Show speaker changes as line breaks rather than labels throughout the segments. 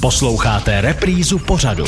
Posloucháte reprízu pořadu.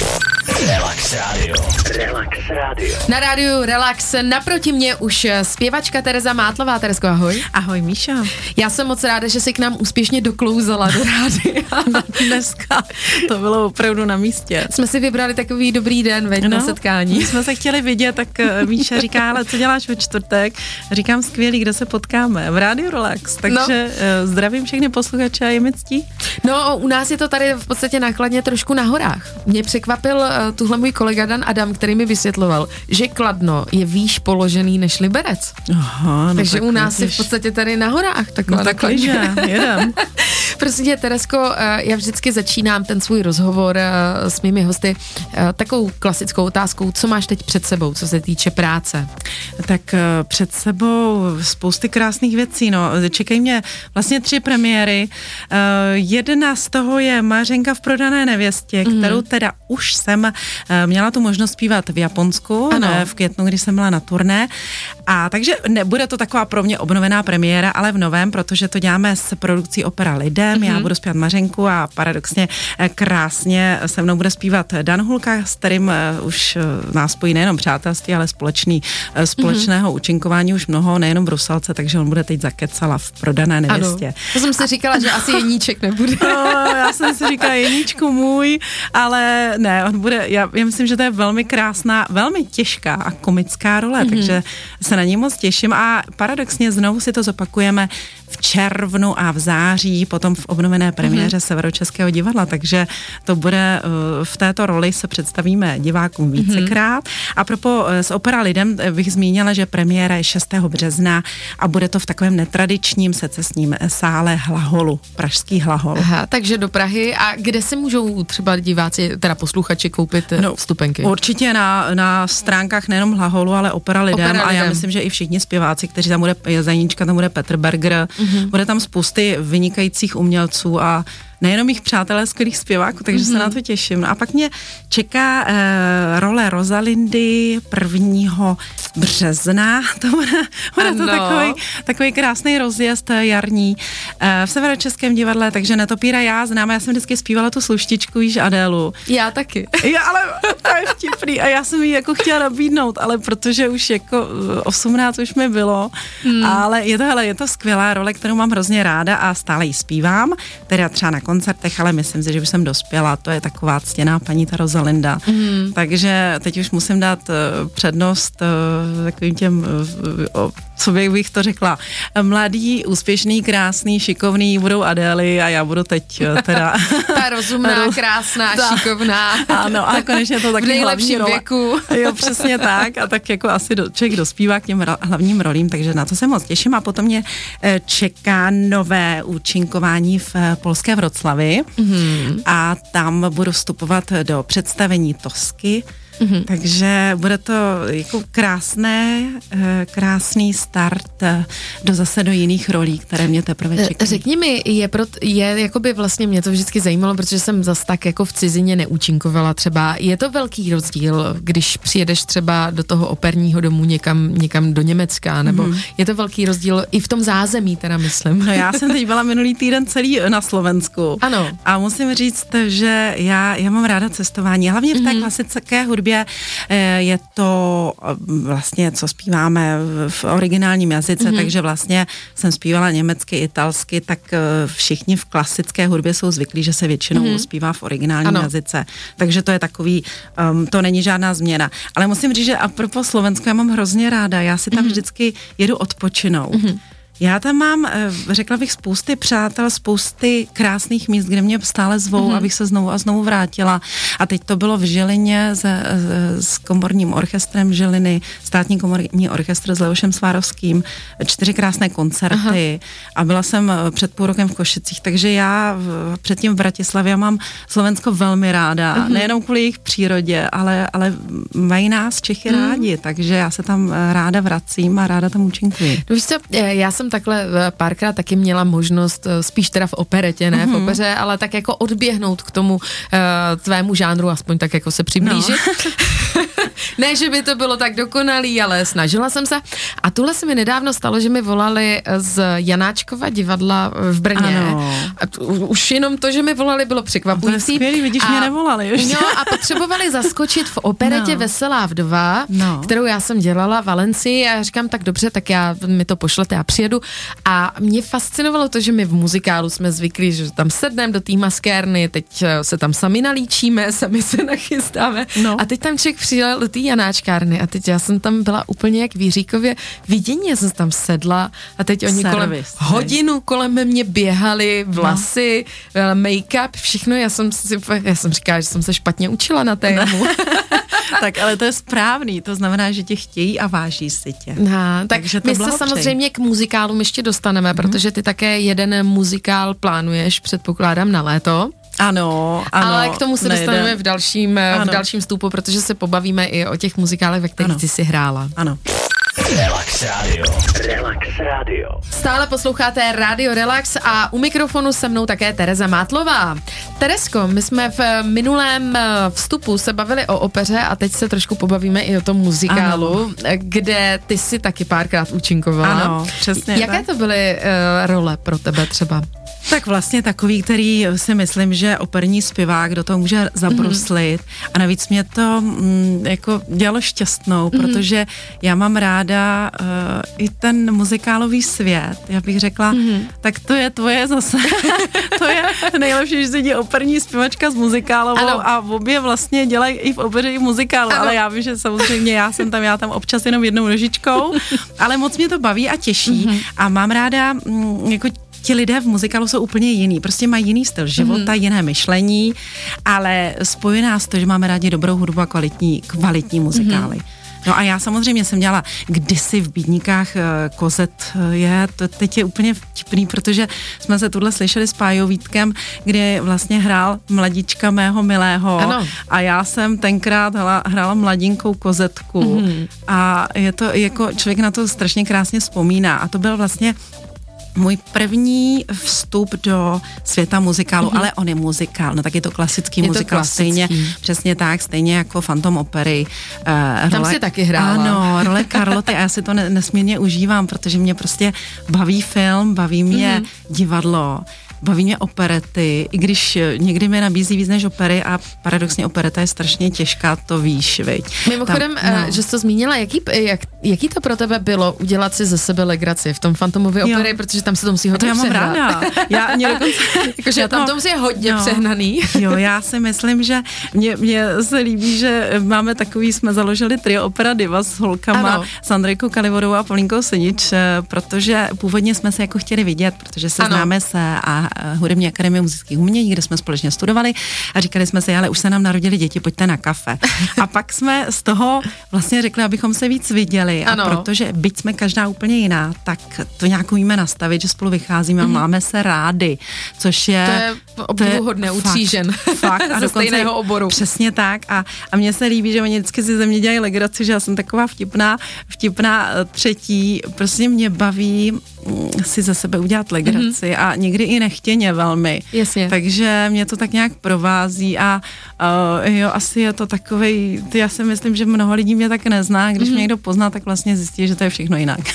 Relax Radio. Relax Radio.
Na rádiu Relax naproti mě už zpěvačka Tereza Mátlová. Teresko, ahoj.
Ahoj Míša.
Já jsem moc ráda, že jsi k nám úspěšně doklouzala do rádia.
Dneska to bylo opravdu na místě.
Jsme si vybrali takový dobrý den, veď, no, na setkání.
My jsme se chtěli vidět, tak eh, Míša říká, ale co děláš ve čtvrtek? Říkám, skvělý, kde se potkáme? V rádiu Relax. Takže no. zdravím všechny posluchače a je mi ctí.
No, u nás je to tady v podstatě nákladně trošku na horách. Mě překvapil uh, tuhle můj kolega Dan Adam, který mi vysvětloval, že Kladno je výš položený než Liberec.
Aha, no
Takže
tak
u nás je v podstatě tady na horách. Tak
No tak liže, jedem.
Prosím tě, Teresko, eh, já vždycky začínám ten svůj rozhovor eh, s mými hosty eh, takovou klasickou otázkou, co máš teď před sebou, co se týče práce?
Tak před sebou spousty krásných věcí. No. Čekají mě vlastně tři premiéry. Jedna z toho je Mařenka v prodané nevěstě,
Mhm.
mm. kterou teda už jsem měla tu možnost zpívat v Japonsku
Ano.
v květnu, kdy jsem byla na turné. A takže nebude to taková pro mě obnovená premiéra, ale v novém, protože to děláme s produkcí Opera Lidem. Mm. Já budu zpívat Mařenku a paradoxně eh, krásně se mnou bude zpívat Dan Hulka, s kterým eh, už eh, nás spojí nejenom přátelství, ale společný, společného účinkování už mnoho, nejenom v Rusalce, takže on bude teď zakecala v prodané nevěstě.
To jsem si říkala, že asi jeníček nebude.
No, já jsem si říkala, Jeníčku můj, ale ne, on bude, já, já myslím, že to je velmi krásná, velmi těžká a komická role, mm-hmm. takže se na ní moc těším a paradoxně znovu si to zopakujeme v červnu a v září, potom v obnovené premiéře mm-hmm. Severočeského divadla, takže to bude, eh, v této roli se představíme divákům vícekrát. Mm-hmm. A propo s Opera Lidem eh, bych zmínila, že premiéra je 6. března a bude to v takovém netradičním secesním sále Hlaholu, Pražský Hlahol.
Aha, takže do Prahy. A kde se můžou třeba diváci, teda posluchači, koupit no, vstupenky?
Určitě na, na stránkách nejenom Hlaholu, ale Opera Lidem,
Opera
a já
Lidem.
myslím, že i všichni zpěváci, kteří tam bude, Zajíčka, tam bude Petr Berger,
Mhm.
Mm-hmm. bude tam spousty vynikajících umělců a nejenom mých přátelé, skvělých zpěváků, takže mm-hmm. se na to těším. No a pak mě čeká eh, role Rosalindy 1. března, to bude, bude to takový, takový krásný rozjezd eh, jarní eh, v Severočeském divadle, takže netopíra já znám, já jsem vždycky zpívala tu sluštičku, již Adélu.
Já taky.
Já, ale to je vtipný a já jsem jí jako chtěla nabídnout, ale protože už jako eh, 18 už mi bylo, hmm. ale je to, hele, je to skvělá role, kterou mám hrozně ráda a stále ji zpívám, teda třeba na koncertech, ale myslím si, že už jsem dospěla, to je taková ctěná paní ta Rosalinda, hmm. takže teď už musím dát eh, přednost eh, takovým těm, eh, co bych, bych to řekla, mladý, úspěšný, krásný, šikovný budou Adély a já budu teď eh, teda...
Ta rozumná,
Roz-
krásná,
Ta-
šikovná.
Ano, a konečně to
v
taky
nejlepším
hlavní role.
věku.
Jo, přesně tak. A tak jako asi do, člověk dospívá k těm hlavním rolím, takže na to se moc těším. A potom mě eh, čeká nové účinkování v eh, Polské Vroclavi mm-hmm. a tam budu vstupovat do představení Tosky. Mm-hmm. Takže bude to jako krásné, eh, krásný start eh, do zase do jiných rolí, které mě teprve čekají.
Řekni mi, je, pro, je jakoby vlastně mě to vždycky zajímalo, protože jsem zas tak jako v cizině neúčinkovala třeba. Je to velký rozdíl, když přijedeš třeba do toho operního domu někam, někam do Německa, nebo mm. je to velký rozdíl i v tom zázemí, teda myslím.
No já jsem teď byla minulý týden celý na Slovensku.
Ano.
A musím říct, že já, já mám ráda cestování. Hlavně v té mm-hmm. klasické hudbě eh, je to eh, vlastně, co zpíváme v- originálním jazyce, mm-hmm. takže vlastně jsem zpívala německy, italsky, tak eh, všichni v klasické hudbě jsou zvyklí, že se většinou mm-hmm. zpívá v originálním
ano.
jazyce. Takže to je takový, um, to není žádná změna. Ale musím říct, že a propos Slovensko, já mám hrozně ráda. Já si tam mm-hmm. vždycky jedu odpočinout. Mm-hmm. Já tam mám, eh, řekla bych, spousty přátel, spousty krásných míst, kde mě stále zvou, mm-hmm. abych se znovu a znovu vrátila. A teď to bylo v Žilině s, s komorním orchestrem Žiliny, státní komorní orchestr s Leošem Svárovským, čtyři krásné koncerty Aha. a byla jsem eh, před půl rokem v Košicích, takže já v- předtím v Bratislavě mám Slovensko velmi ráda, mm-hmm. nejenom kvůli jejich přírodě, ale, ale mají nás Čechy mm. rádi, takže já se tam eh, ráda vracím a ráda tam účinkuji.
No víš co, eh, já jsem takhle eh, párkrát taky měla možnost, eh, spíš teda v operetě, ne mm-hmm. v opeře, ale tak jako odběhnout k tomu uh, tvému žánru, aspoň tak jako se přiblížit. No. ne, že by to bylo tak dokonalý, ale snažila jsem se. A tuhle se mi nedávno stalo, že mi volali z Janáčkova divadla v Brně.
Ano.
A už jenom to, že mi volali, bylo
To je
překvapující.
skvělý, vidíš,
A-
mě nevolali ještě.
No a potřebovali zaskočit v operetě
No.
Veselá vdova,
No.
kterou já jsem dělala v Valencii a já říkám, tak dobře, tak já mi to pošlete, já přijedu. A mě fascinovalo to, že my v muzikálu jsme zvyklí, že tam sedneme do té maskérny, teď eh, se tam sami nalíčíme, sami se nachystáme.
No.
A teď tam člověk přijel té Janáčkárny a teď já jsem tam byla úplně jak v Jiříkově vidění, já jsem tam sedla a teď oni kolem
Servis, ne?
hodinu kolem mě běhali vlasy, no. make-up, všechno. Já jsem si, já jsem říkala, že jsem se špatně učila na tému.
tak ale to je správný, to znamená, že tě chtějí a váží si tě.
No, tak
Takže to
my se samozřejmě k muzikálům ještě dostaneme, mm-hmm. protože ty také jeden muzikál plánuješ, předpokládám, na léto.
Ano, ano.
ale k tomu se
nejde.
dostaneme v dalším, v
Ano.
dalším vstupu, protože se pobavíme i o těch muzikálech, ve kterých
Ano.
ty si hrála.
Ano.
Relax Radio. Relax Radio.
Stále posloucháte Radio Relax a u mikrofonu se mnou také Tereza Mátlová. Teresko, my jsme v minulém eh, vstupu se bavili o opeře a teď se trošku pobavíme i o tom muzikálu,
Ano.
eh, kde ty si taky párkrát účinkovala.
Ano, přesně
Jaké
tak.
to byly uh, role pro tebe třeba?
Tak vlastně takový, který si myslím, že operní zpěvák do toho může zabruslit. Mm-hmm. A navíc mě to mm, jako dělalo šťastnou, mm-hmm. protože já mám ráda uh, i ten muzikálový svět. Já bych řekla, mm-hmm. tak to je tvoje zase. to je nejlepší, že sedí operní zpěvačka s muzikálovou
Ano.
a obě vlastně dělají i v opeře i muzikálu.
Ano.
Ale já vím, že samozřejmě já jsem tam, já tam občas jenom jednou nožičkou, ale moc mě to baví a těší. Mm-hmm. A mám ráda mm, jako ti lidé v muzikálu jsou úplně jiný, prostě mají jiný styl života, mm. jiné myšlení, ale spojí nás to, že máme rádi dobrou hudbu a kvalitní, kvalitní muzikály. Mm. No a já samozřejmě jsem dělala kdysi v Bídníkách eh, Kozet eh, je, to teď je úplně vtipný, protože jsme se tuhle slyšeli s Pájou Vítkem, kde vlastně hrál mladička mého milého
Ano.
a já jsem tenkrát hrála, hrála mladinkou Kozetku mm. a je to jako, člověk na to strašně krásně vzpomíná a to byl vlastně můj první vstup do světa muzikálu, mm-hmm. ale on je muzikál, no tak je to klasický
Je to
muzikál,
klasický.
stejně, přesně tak, stejně jako Phantom opery. Uh,
Tam jsi taky hrála.
Ano, role Karloty a já si to ne, nesmírně užívám, protože mě prostě baví film, baví mě mm-hmm. divadlo, baví mě operety, i když eh, někdy mi nabízí víc než opery a paradoxně opereta je strašně těžká, to víš, viď.
Mimochodem,
Tam,
no. že jsi to zmínila, jaký, jak, jaký to pro tebe bylo udělat si ze sebe legraci v tom Fantomově
Jo.
opery, protože tam se to musí
A to
hodně
já mám
přehnat.
ráda. Já mě dokonce,
Jakože
já
tam to musí hodně
No.
přehnaný.
Jo, já si myslím, že mě, mě se líbí, že máme takový, jsme založili trio Opera Diva s holkama,
Ano.
s Andrejkou Kalivorovou a Polinkou Senič, eh, protože původně jsme se jako chtěli vidět, protože se
Ano.
známe se a eh, hudební akademie muzických umění, kde jsme společně studovali a říkali jsme si, ale už se nám narodili děti, pojďte na kafe. A pak jsme z toho vlastně řekli, abychom se víc viděli a
Ano.
protože byť jsme každá úplně jiná, tak to nějak umíme nastavit, že spolu vycházíme a máme se rádi, což je...
To je obdivuhodné u tří žen.
Fakt. A
Ze
dokonce
stejného oboru.
Přesně tak. A, a mně se líbí, že oni vždycky si ze mě dělají legraci, že já jsem taková vtipná, vtipná eh, třetí. Prostě mě baví mm, si ze sebe udělat legraci mm-hmm. a někdy i nechtěně velmi.
Jasně.
Takže mě to tak nějak provází a uh, jo, asi je to takovej, ty já si myslím, že mnoho lidí mě tak nezná, když mm-hmm. mě někdo pozná, tak vlastně zjistí, že to je všechno jinak.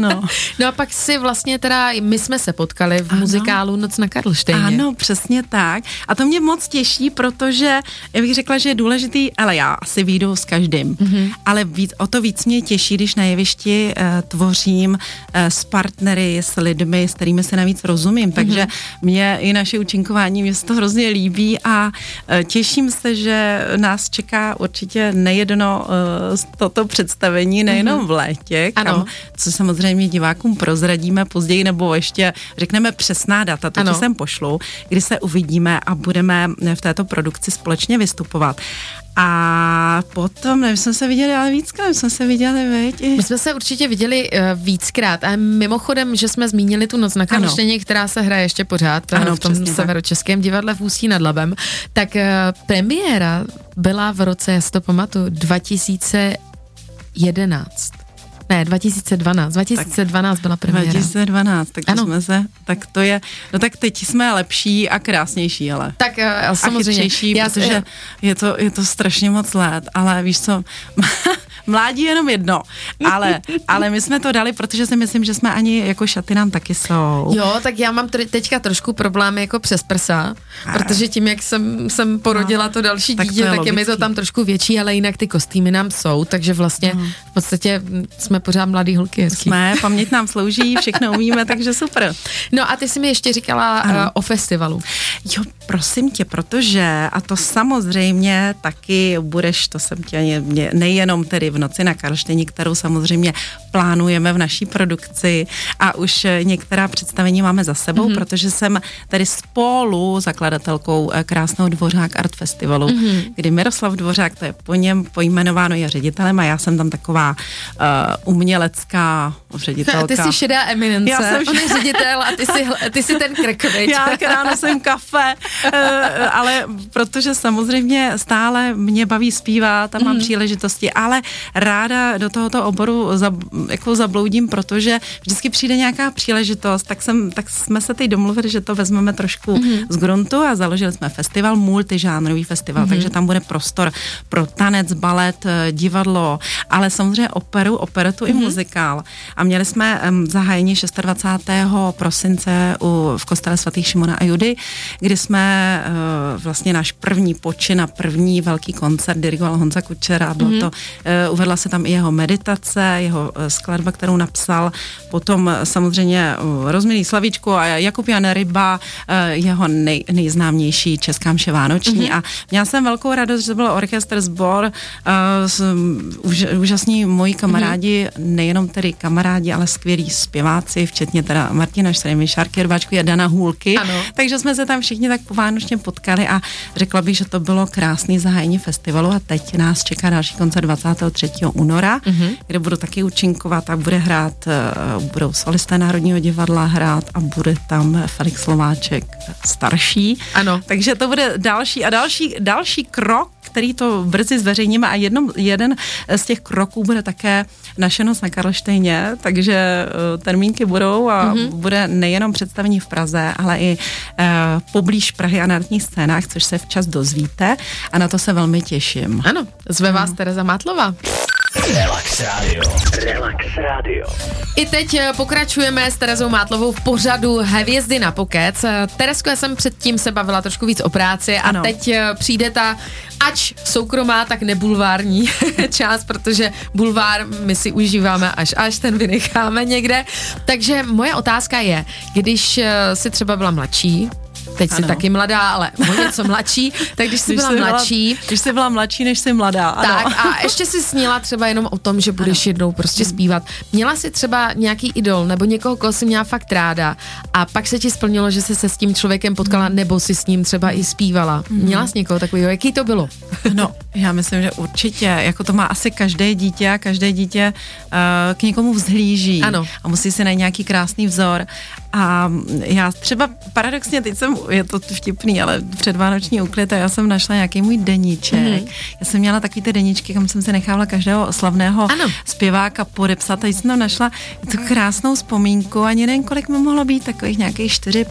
no.
No a pak si vlastně teda, my jsme se potkali v
Ano.
muzikálu Noc na Karlštejně.
Ano, přesně tak. A to mě moc těší, protože já bych řekla, že je důležitý, ale já asi výjdu s každým, mm-hmm. ale víc, o to víc mě těší, když na jevišti uh, tvořím uh, s partnery, s lidmi, s kterými se navíc rozumím, takže mm-hmm. mě i naše účinkování, mě se to hrozně líbí a uh, těším se, že nás čeká určitě nejedno uh, toto představení, nejenom mm-hmm. v létě, kam,
Ano.
co samozřejmě divákům prozradíme později, nebo ještě řekneme přesná data, to
Ano.
ti sem pošlu, kdy se uvidíme a budeme v této produkci společně vystupovat. A potom, nevím, jsme se viděli, ale víckrát jsme se viděli, veď?
My jsme se určitě viděli uh, víckrát a mimochodem, že jsme zmínili tu noc na Karlštejně, která se hraje ještě pořád ano,
Ano,
v tom
přesně
severočeském divadle v Ústí nad Labem, tak uh, premiéra byla v roce, já si to pamatuju, 2011. Ne, 2012. 2012 byla premiéra.
2012, tak to
Ano.
jsme se, tak to je, no tak teď jsme lepší a krásnější, ale.
Tak eh,
A
samozřejmě.
chytřejší,
já,
protože je to, je to strašně moc let, ale víš co, mládí je jenom jedno, ale, ale my jsme to dali, protože si myslím, že jsme ani jako šaty nám taky jsou.
Jo, tak já mám teďka trošku problémy jako přes prsa, protože tím, jak jsem, jsem porodila to další
tak to
dítě,
je
tak je mi to tam trošku větší, ale jinak ty kostýmy nám jsou, takže vlastně v podstatě jsme pořád mladý holky hezký.
Jsme, paměť nám slouží, všechno umíme, takže super.
No a ty jsi mi ještě říkala uh, o festivalu.
Jo, prosím tě, protože, a to samozřejmě taky budeš, to jsem tě nejenom tedy v noci na Karlštejni, kterou samozřejmě plánujeme v naší produkci a už eh, některá představení máme za sebou, mm-hmm. protože jsem tady spolu zakladatelkou eh, krásného Dvořák Art Festivalu, mm-hmm. kdy Miroslav Dvořák, to je po něm pojmenováno, je ředitelem a já jsem tam taková uh, umělecká ředitelka.
Ty jsi šedá eminence,
Já jsem
on je ředitel a ty jsi, ty jsi ten krk, viď?
Já ráno jsem kafe, ale protože samozřejmě stále mě baví zpívat a mám příležitosti, ale ráda do tohoto oboru zab, jako zabloudím, protože vždycky přijde nějaká příležitost, tak, jsem, tak jsme se teď domluvili, že to vezmeme trošku z gruntu a založili jsme festival, multižánrový festival, takže tam bude prostor pro tanec, balet, eh, divadlo, ale samozřejmě operu, operetu i muzikál. A měli jsme um, zahájení 26. prosince u, v kostele svatých Šimona a Judy, kdy jsme uh, vlastně náš první počin a první velký koncert dirigoval Honza Kučera a bylo mm-hmm. to, uh, uvedla se tam i jeho meditace, jeho uh, skladba, kterou napsal, potom uh, samozřejmě uh, Rozmilý Slavíčku a Jakub Jan Ryba, jeho nej, nejznámější česká mše vánoční mm-hmm. a měla jsem velkou radost, že to byl orchestr sbor, uh, úžasní moji kamarádi, mm-hmm. nejenom tedy kamarádi, ale skvělí zpěváci, včetně teda Martina Štremy, Šárky Rváčku a Dana Hůlky.
Ano.
Takže jsme se tam všichni tak povánočně potkali a řekla bych, že to bylo krásný zahájení festivalu a teď nás čeká další koncert 23. února, mm-hmm. kde budu taky účinkovat a bude hrát, uh, budou solisté Národního divadla hrát a bude tam Felix Slováček starší.
Ano.
Takže to bude další a další, další krok, který to brzy zveřejníme a jednom, jeden z těch kroků bude také naše noc na Karlštejně, takže uh, termínky budou a mm-hmm. bude nejenom představení v Praze, ale i uh, poblíž Prahy a národních scénách, což se včas dozvíte a na to se velmi těším.
Ano, zve vás Tereza Mátlova.
Relax Radio. Relax Radio.
I teď eh, pokračujeme s Terezou Mátlovou v pořadu Hvězdy na pokec. Eh, Terezko, já jsem předtím se bavila trošku víc o práci a
Ano.
teď eh, přijde ta ač soukromá, tak nebulvární část, protože bulvár my si užíváme až až, ten vynecháme někde. Takže moje otázka je, když jsi třeba byla mladší, teď jsi
Ano.
taky mladá, ale o něco mladší, tak když jsi byla
jsi
mladší,
když jsi byla mladší, než jsi mladá. Ano.
tak a ještě si snila třeba jenom o tom, že budeš jednou prostě zpívat. Měla si třeba nějaký idol nebo někoho, koho jsi měla fakt ráda a pak se ti splnilo, že jsi se s tím člověkem potkala nebo si s ním třeba i zpívala. Měla jsi někoho takového, jaký to bylo?
No, já myslím, že určitě, jako to má asi každé dítě a každé dítě uh, k někomu vzhlíží.
Ano.
A musí si najít nějaký krásný vzor. A já třeba paradoxně, teď jsem, je to vtipný, ale předvánoční úklid a já jsem našla nějaký můj deníček. Mm-hmm. Já jsem měla takový ty deníčky, kam jsem si nechávala každého slavného
Ano.
zpěváka podepsat. Teď jsem tam našla tu krásnou vzpomínku, ani nevím, kolik mi mohlo být, takových nějakých čtyři,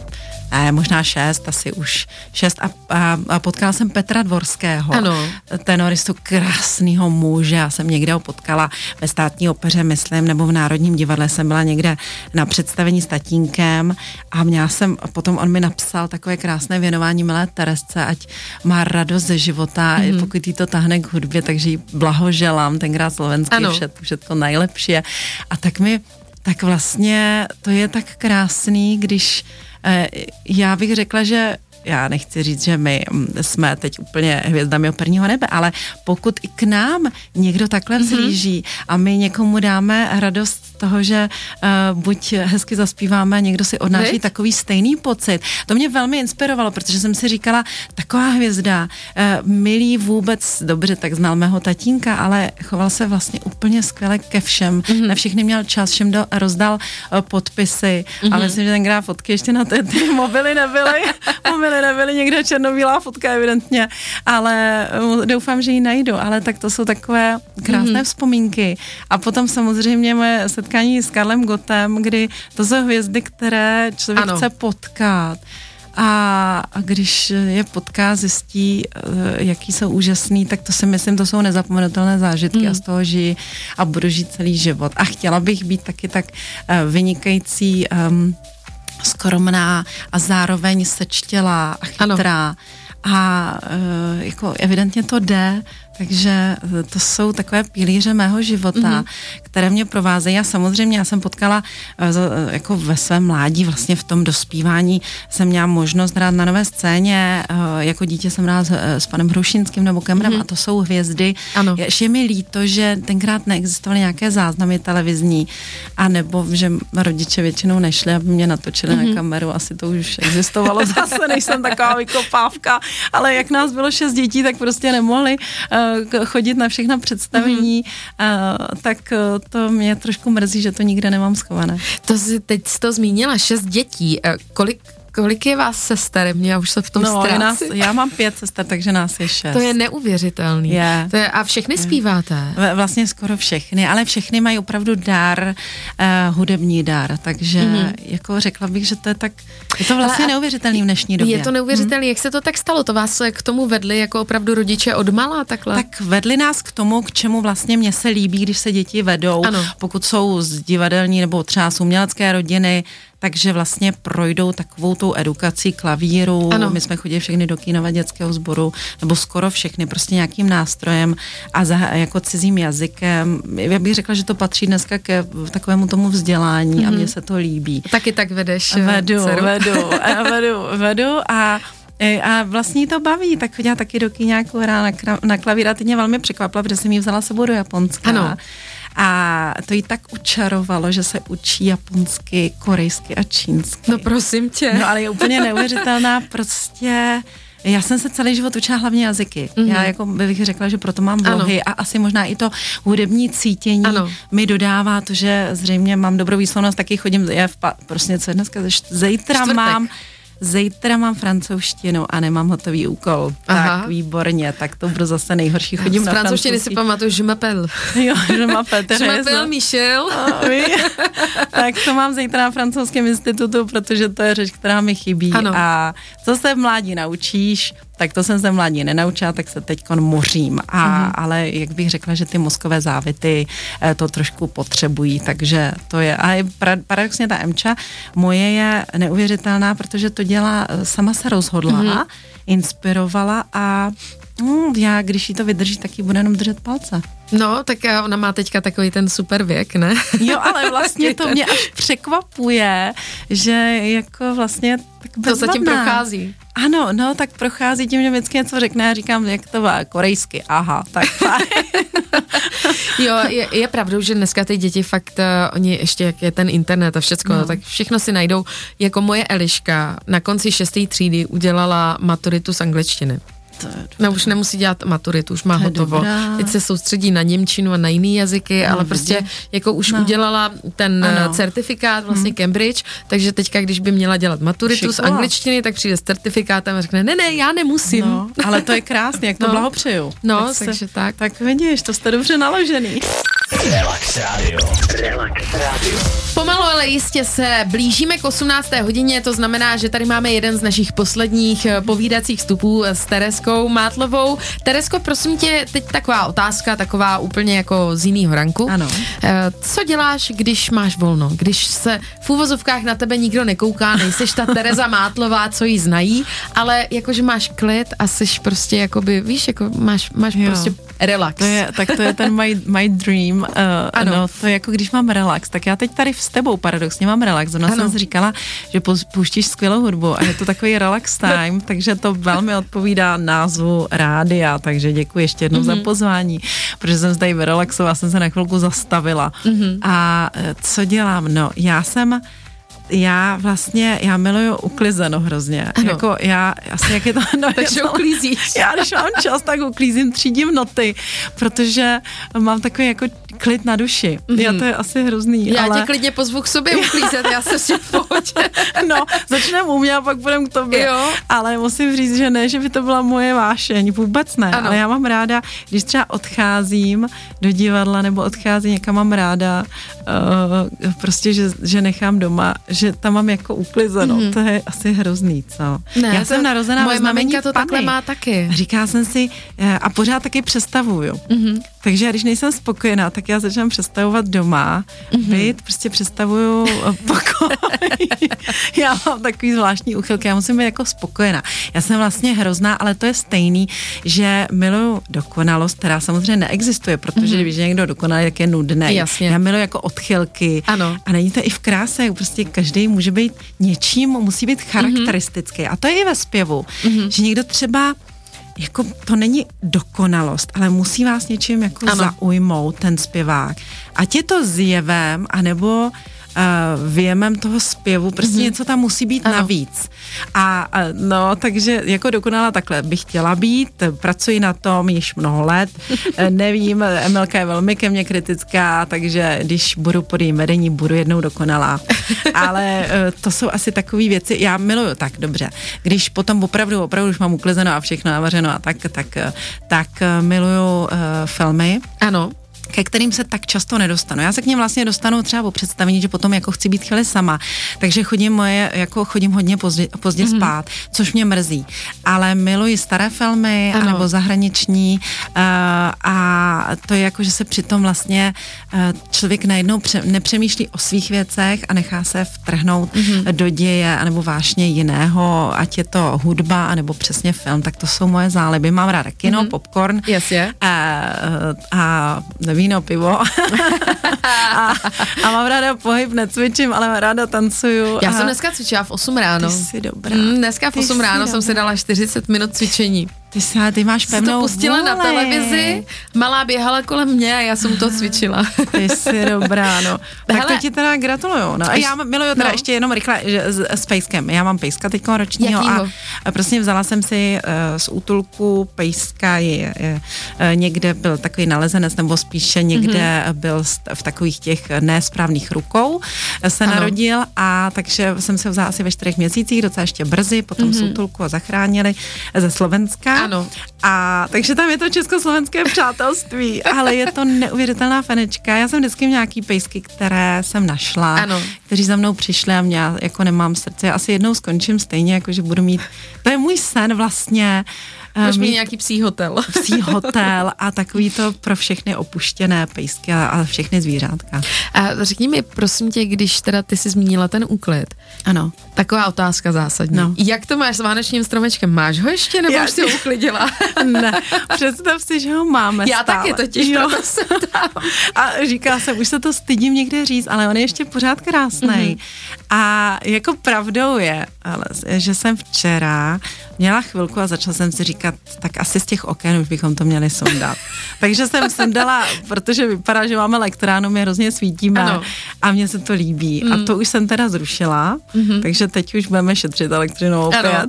ne, možná šest, asi už šest. A, a, a potkala jsem Petra Dvorského
Ano.
tenoristu krásného muže. Já jsem někde ho potkala ve státní opeře, myslím, nebo v Národním divadle jsem byla někde na představení s tatínkem a měla jsem, a potom on mi napsal takové krásné věnování milé Teresce, ať má radost ze života,
Mhm.
mm-hmm. pokud jí to tahne k hudbě, takže jí blahoželám, tenkrát slovenský
Ano.
vše, všechno nejlepší. A tak mi, tak vlastně to je tak krásný, když eh, já bych řekla, že já nechci říct, že my mm, jsme teď úplně hvězdami operního nebe, ale pokud i k nám někdo takhle vzlíží a my někomu dáme radost toho, že uh, buď hezky zaspíváme, někdo si odnáší
Viď?
takový stejný pocit. To mě velmi inspirovalo, protože jsem si říkala, taková hvězda, uh, milý vůbec, dobře, tak znal mého tatínka, ale choval se vlastně úplně skvěle ke všem. Mm-hmm. Na všechny měl čas, všem do, rozdal uh, podpisy, mm-hmm. ale myslím, že tenkrát fotky ještě na ty, ty mobily nebyly. mobily nebyly, někde černobílá fotka evidentně, ale uh, doufám, že ji najdu, ale tak to jsou takové krásné mm-hmm. vzpomínky. A potom samozřejmě moje setkání s Karlem Gotem, kdy to jsou hvězdy, které člověk ano. chce potkat. A, a když je potká, zjistí, eh, jaký jsou úžasný, tak to si myslím, to jsou nezapomenutelné zážitky mm. a z toho žiji a budu žít celý život. A chtěla bych být taky tak uh, vynikající, um, skromná a zároveň sečtělá a chytrá. Ano. A uh, jako evidentně to jde, takže eh, to jsou takové pilíře mého života, mm-hmm. které mě provázejí. Já samozřejmě, já jsem potkala eh, jako ve svém mládí, vlastně v tom dospívání jsem měla možnost hrát na nové scéně. Jako dítě jsem hrála s, s panem Hrušinským nebo Kemrem mm-hmm. a to jsou hvězdy.
Ano.
Ještě mi líto, že tenkrát neexistovaly nějaké záznamy televizní a nebo že rodiče většinou nešli, aby mě natočili mm-hmm. na kameru. Asi to už existovalo zase, než jsem taková vykopávka. Ale jak nás bylo šest dětí, tak prostě nemohli uh, chodit na všechna představení, mm-hmm. tak e, to mě trošku mrzí, že to nikde nemám schované.
To si teď jsi to zmínila, šest dětí. Kolik Kolik je vás sester? Mě už se v tom no,
nás, já mám pět sester, takže nás je šest.
To je neuvěřitelný.
Je.
To je, a všechny zpíváte?
Vlastně skoro všechny, ale všechny mají opravdu dar, uh, hudební dar, takže mm-hmm. jako řekla bych, že to je tak, je to vlastně ale neuvěřitelný v dnešní době.
Je to neuvěřitelný, mm. jak se to tak stalo? To vás k tomu vedli jako opravdu rodiče od malá takhle?
Tak vedli nás k tomu, k čemu vlastně mě se líbí, když se děti vedou,
ano.
pokud jsou z divadelní nebo třeba z umělecké rodiny, takže vlastně projdou takovou tou edukací klavíru. Ano. My jsme chodili všechny do kínova dětského sboru, nebo skoro všechny, prostě nějakým nástrojem a za, jako cizím jazykem. Já bych řekla, že to patří dneska ke takovému tomu vzdělání mm-hmm. a mhm. mně se to líbí.
Taky tak vedeš.
Vedu, dceru. vedu, vedu, vedu a a vlastně to baví, tak chodila taky do kýňáku hrát na, na klavír a teď mě velmi překvapila, protože jsem ji vzala sebou do Japonska.
Ano.
A to jí tak učarovalo, že se učí japonsky, korejsky a čínsky.
No prosím tě.
No ale je úplně neuvěřitelná, prostě já jsem se celý život učila hlavně jazyky. Mm-hmm. Já jako bych řekla, že proto mám vlohy a asi možná i to hudební cítění ano. mi dodává to, že zřejmě mám dobrou výslovnost, taky chodím, já v pa, prostě co je dneska, zítra mám Zítra mám francouzštinu a nemám hotový úkol. Aha. Tak výborně, tak to budu zase nejhorší. Chodím Z
na francouzštiny si pamatuju, že m'appelle.
Jo, že m'appelle.
Je m'appelle Michel.
tak to mám zítra na francouzském institutu, protože to je řeč, která mi chybí.
Ano.
A co se v mládí naučíš, tak to jsem se mladí nenaučila, tak se teď mořím. A, mm-hmm. Ale jak bych řekla, že ty mozkové závity eh, to trošku potřebují, takže to je. A je paradoxně ta Emča moje je neuvěřitelná, protože to dělá, eh, sama se rozhodla, mm-hmm. inspirovala a mm, já, když jí to vydrží, tak jí bude jenom držet palce.
No, tak eh, ona má teďka takový ten super věk, ne?
Jo, ale vlastně to mě až překvapuje, že jako vlastně tak
To zatím prochází.
Ano, no, tak prochází tím, že vždycky něco řekne a říkám, jak to má, korejsky, aha, tak
Jo, je, je pravdou, že dneska ty děti fakt, uh, oni ještě, jak je ten internet a všecko, no. tak všechno si najdou. Jako moje Eliška na konci šesté třídy udělala maturitu z angličtiny. No už nemusí dělat maturitu, už má hotovo. Dobrá. Teď se soustředí na Němčinu a na jiný jazyky, no, ale prostě jako už no. udělala ten ano. Eh, certifikát vlastně hmm. Cambridge, takže teďka, když by měla dělat maturitu Šikula. z angličtiny, tak přijde s certifikátem a řekne, ne, ne, já nemusím.
No, ale to je krásné, jak to no. blahopřeju.
No,
tak
takže se, tak.
Tak vidíš, to jste dobře naložený.
Relax Radio. Relax Radio.
Pomalu, ale jistě se blížíme k 18. hodině, to znamená, že tady máme jeden z našich posledních eh, povídacích vstupů s Tereskou Mátlovou. Teresko, prosím tě, teď taková otázka, taková úplně jako z jiného ranku.
Ano.
Eh, co děláš, když máš volno? Když se v úvozovkách na tebe nikdo nekouká, nejseš ta Tereza Mátlová, co ji znají, ale jakože máš klid a jsi prostě jakoby, víš, jako máš, máš jo. prostě Relax.
To je, tak to je ten my, my dream. Uh, ano. No, to je jako když mám relax. Tak já teď tady s tebou paradoxně mám relax. Ona jsem si říkala, že pouštíš skvělou hudbu a je to takový relax time, takže to velmi odpovídá názvu rádia, takže děkuji ještě jednou mm-hmm. za mhm. pozvání, protože jsem se tady vyrelaxovala, jsem se na chvilku zastavila. Mm-hmm. A eh, co dělám? No, já jsem já vlastně, já miluju uklizeno hrozně. Ano. Jako já, asi jak je to...
No, Takže to, uklízíš.
Já, když mám čas, tak uklízím, třídím noty, protože mám takový jako klid na duši. Mm-hmm. Já to je asi hrozný,
Já
ale...
tě klidně pozvu k sobě uklízet, já se s tím
No, začneme u mě a pak budem k tobě. Jo. Ale musím říct, že ne, že by to byla moje vášeň, vůbec ne. Ano. Ale já mám ráda, když třeba odcházím do divadla nebo odcházím někam, mám ráda uh, prostě, že, že nechám doma, že tam mám jako uklizeno. Mm-hmm. To je asi hrozný, co?
Ne, já jsem narozená Moje maminka to takhle má taky.
Říká jsem si, eh, a pořád taky přestavuju. Mm-hmm. Takže když nejsem spokojená, tak já začínám představovat doma, mm-hmm. byt, prostě představuju eh, pokoj. já mám takový zvláštní úchylky, já musím být jako spokojená. Já jsem vlastně hrozná, ale to je stejný, že miluju dokonalost, která samozřejmě neexistuje, protože mm-hmm. když je někdo dokonalý, tak je nudný.
Jasně.
Já miluji jako odchylky.
Ano.
A není to i v kráse, prostě každý může být něčím, musí být charakteristický. Mm-hmm. A to je i ve zpěvu, mm-hmm. že někdo třeba jako to není dokonalost, ale musí vás něčím jako ano. zaujmout ten zpěvák. Ať je to zjevem, anebo uh, věmem toho zpěvu, prostě mm-hmm. něco tam musí být ano. navíc. A uh, no, takže jako dokonala takhle bych chtěla být, pracuji na tom již mnoho let, eh, nevím, Emilka je velmi ke mně kritická, takže když budu pod jejím vedení, budu jednou dokonalá. Ale uh, to jsou asi takové věci, já miluju, tak dobře, když potom opravdu, opravdu už mám uklizeno a všechno navařeno a tak, tak, tak miluju uh, filmy.
Ano
ke kterým se tak často nedostanu. Já se k ním vlastně dostanu třeba po představení, že potom jako chci být chvíli sama, takže chodím moje, jako chodím hodně pozdě, pozdě mm-hmm. spát, což mě mrzí. Ale miluji staré filmy, ano. anebo zahraniční uh, a to je jako, že se přitom vlastně uh, člověk najednou pře- nepřemýšlí o svých věcech a nechá se vtrhnout mm-hmm. do děje, anebo vášně jiného, ať je to hudba, anebo přesně film, tak to jsou moje záliby. Mám ráda kino, mm-hmm. popcorn
yes, yeah.
uh, a víno, pivo. a, a mám ráda pohyb, necvičím, ale mám ráda tancuju.
Já a... jsem dneska cvičila v 8 ráno.
Ty jsi dobrá.
Mm, dneska v 8 ráno dobrá. jsem si dala 40 minut cvičení.
Ty, se, ty máš pevnou
to pustila vůle. na televizi, malá běhala kolem mě a já jsem to cvičila.
Ty jsi dobrá, no. tak Hele, to ti teda gratuluju. No. A já miluju teda no. ještě jenom rychle že, s, s pejskem. Já mám pejska teď ročního a, a prostě vzala jsem si uh, z útulku pejska, je, je, je, někde byl takový nalezenec, nebo spíše někde mm-hmm. byl v takových těch nesprávných rukou se ano. narodil a takže jsem se vzala asi ve čtyřech měsících, docela ještě brzy, potom mm-hmm. z útulku a zachránili ze Slovenska.
Ano.
A takže tam je to československé přátelství, ale je to neuvěřitelná fenečka. Já jsem vždycky měla nějaký pejsky, které jsem našla,
ano.
kteří za mnou přišli a mě jako nemám srdce. Já asi jednou skončím stejně, jako že budu mít, to je můj sen vlastně,
Máš mít nějaký psí hotel.
Psí hotel a takový to pro všechny opuštěné pejsky a, a všechny zvířátka.
A řekni mi, prosím tě, když teda ty jsi zmínila ten úklid.
Ano.
Taková otázka zásadní. No. Jak to máš s vánečním stromečkem? Máš ho ještě nebo Já, už si ho uklidila?
ne, představ si, že ho máme
Já
stále.
taky totiž, jo. proto
A říká se, už se to stydím někde říct, ale on je ještě pořád krásný. Mm-hmm. A jako pravdou je, ale, že jsem včera měla chvilku a začala jsem si říkat, tak asi z těch oken už bychom to měli sundat. Takže jsem sundala, protože vypadá, že máme elektránu, my hrozně svítíme ano. a mně se to líbí. Mm. A to už jsem teda zrušila, mm-hmm. takže teď už budeme šetřit elektřinu opět. Ano.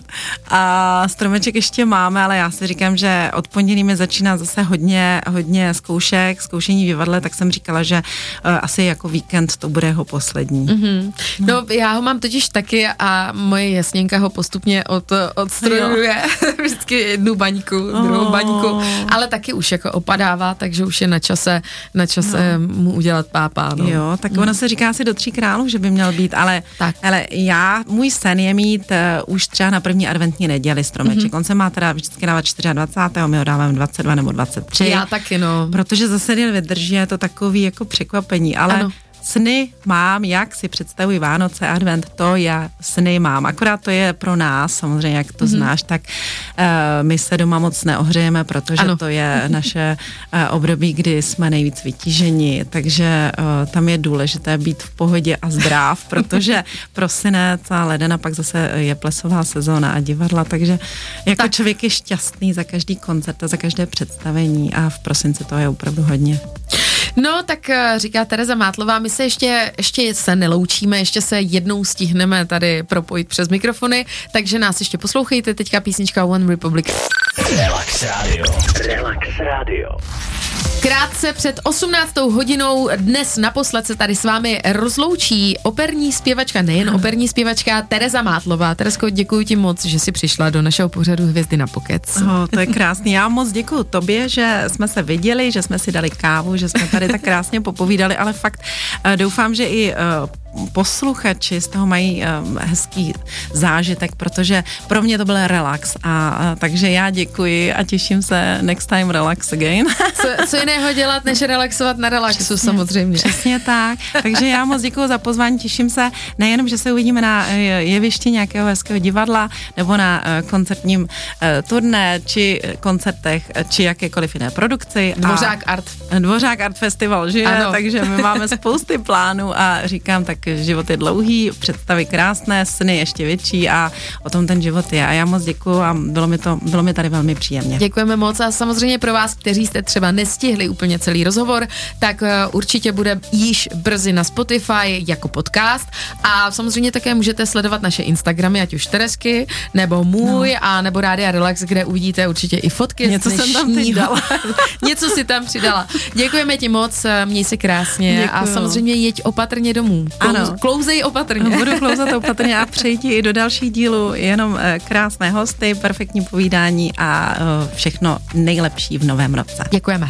A stromeček ještě máme, ale já si říkám, že od pondělí mi začíná zase hodně, hodně zkoušek, zkoušení vyvadle, tak jsem říkala, že uh, asi jako víkend to bude jeho poslední.
Mm-hmm. No. no já ho mám totiž taky a moje jasněnka ho postupně od, odstrojuje vždycky jednu baňku, druhou oh. baňku, ale taky už jako opadává, takže už je na čase, na čase no. mu udělat pápa. No.
Jo, tak ono se říká asi do tří králů, že by měl být, ale, tak. ale já, můj sen je mít uh, už třeba na první adventní neděli stromeček. Mm-hmm. On se má teda vždycky dávat 24. my ho dáváme 22 nebo 23.
Já taky, no.
Protože zase vydrží, je to takový jako překvapení, ale ano sny mám, jak si představuji Vánoce, advent, to já sny mám. Akorát to je pro nás, samozřejmě, jak to mm-hmm. znáš, tak uh, my se doma moc neohřejeme, protože ano. to je naše uh, období, kdy jsme nejvíc vytíženi, takže uh, tam je důležité být v pohodě a zdrav, protože prosinec a ledena pak zase je plesová sezóna a divadla, takže jako tak. člověk je šťastný za každý koncert a za každé představení a v prosinci to je opravdu hodně.
No, tak eh, říká Tereza Mátlová, my se ještě, ještě se neloučíme, ještě se jednou stihneme tady propojit přes mikrofony, takže nás ještě poslouchejte, teďka písnička One Republic.
Relax Radio. Relax Radio.
Krátce před 18. hodinou dnes naposled se tady s vámi rozloučí operní zpěvačka, nejen operní zpěvačka Tereza Mátlová. Teresko, děkuji ti moc, že jsi přišla do našeho pořadu Hvězdy na pokec.
Oh, to je krásný. Já moc děkuji tobě, že jsme se viděli, že jsme si dali kávu, že jsme tady tak krásně popovídali, ale fakt uh, doufám, že i uh, posluchači z toho mají um, hezký zážitek, protože pro mě to byl relax a, a takže já děkuji a těším se next time relax again.
Co, co jiného dělat, než relaxovat na relaxu přesně, samozřejmě.
Přesně tak. Takže já moc děkuji za pozvání, těším se nejenom, že se uvidíme na eh, jevišti nějakého hezkého divadla nebo na uh, koncertním uh, turné, či koncertech, či jakékoliv jiné produkci.
Dvořák a, Art.
Dvořák Art Festival, že? Ano. Takže my máme spousty plánů a říkám tak život je dlouhý, představy krásné, sny ještě větší a o tom ten život je. A já moc děkuji a bylo mi, to, bylo mi tady velmi příjemně.
Děkujeme moc a samozřejmě pro vás, kteří jste třeba nestihli úplně celý rozhovor, tak eh, určitě bude již brzy na Spotify jako podcast a samozřejmě také můžete sledovat naše Instagramy, ať už Teresky, nebo můj, no. a nebo Rádia Relax, kde uvidíte určitě i fotky.
Něco jsem tam dala.
Něco si tam přidala. Děkujeme ti moc, eh, měj se krásně Děkuju. a samozřejmě jeď opatrně domů.
Ano,
klouzej opatrně.
Budu klouzat opatrně a přejti i do dalších dílů jenom eh, krásné hosty, perfektní povídání a všechno nejlepší v novém roce.
Děkujeme.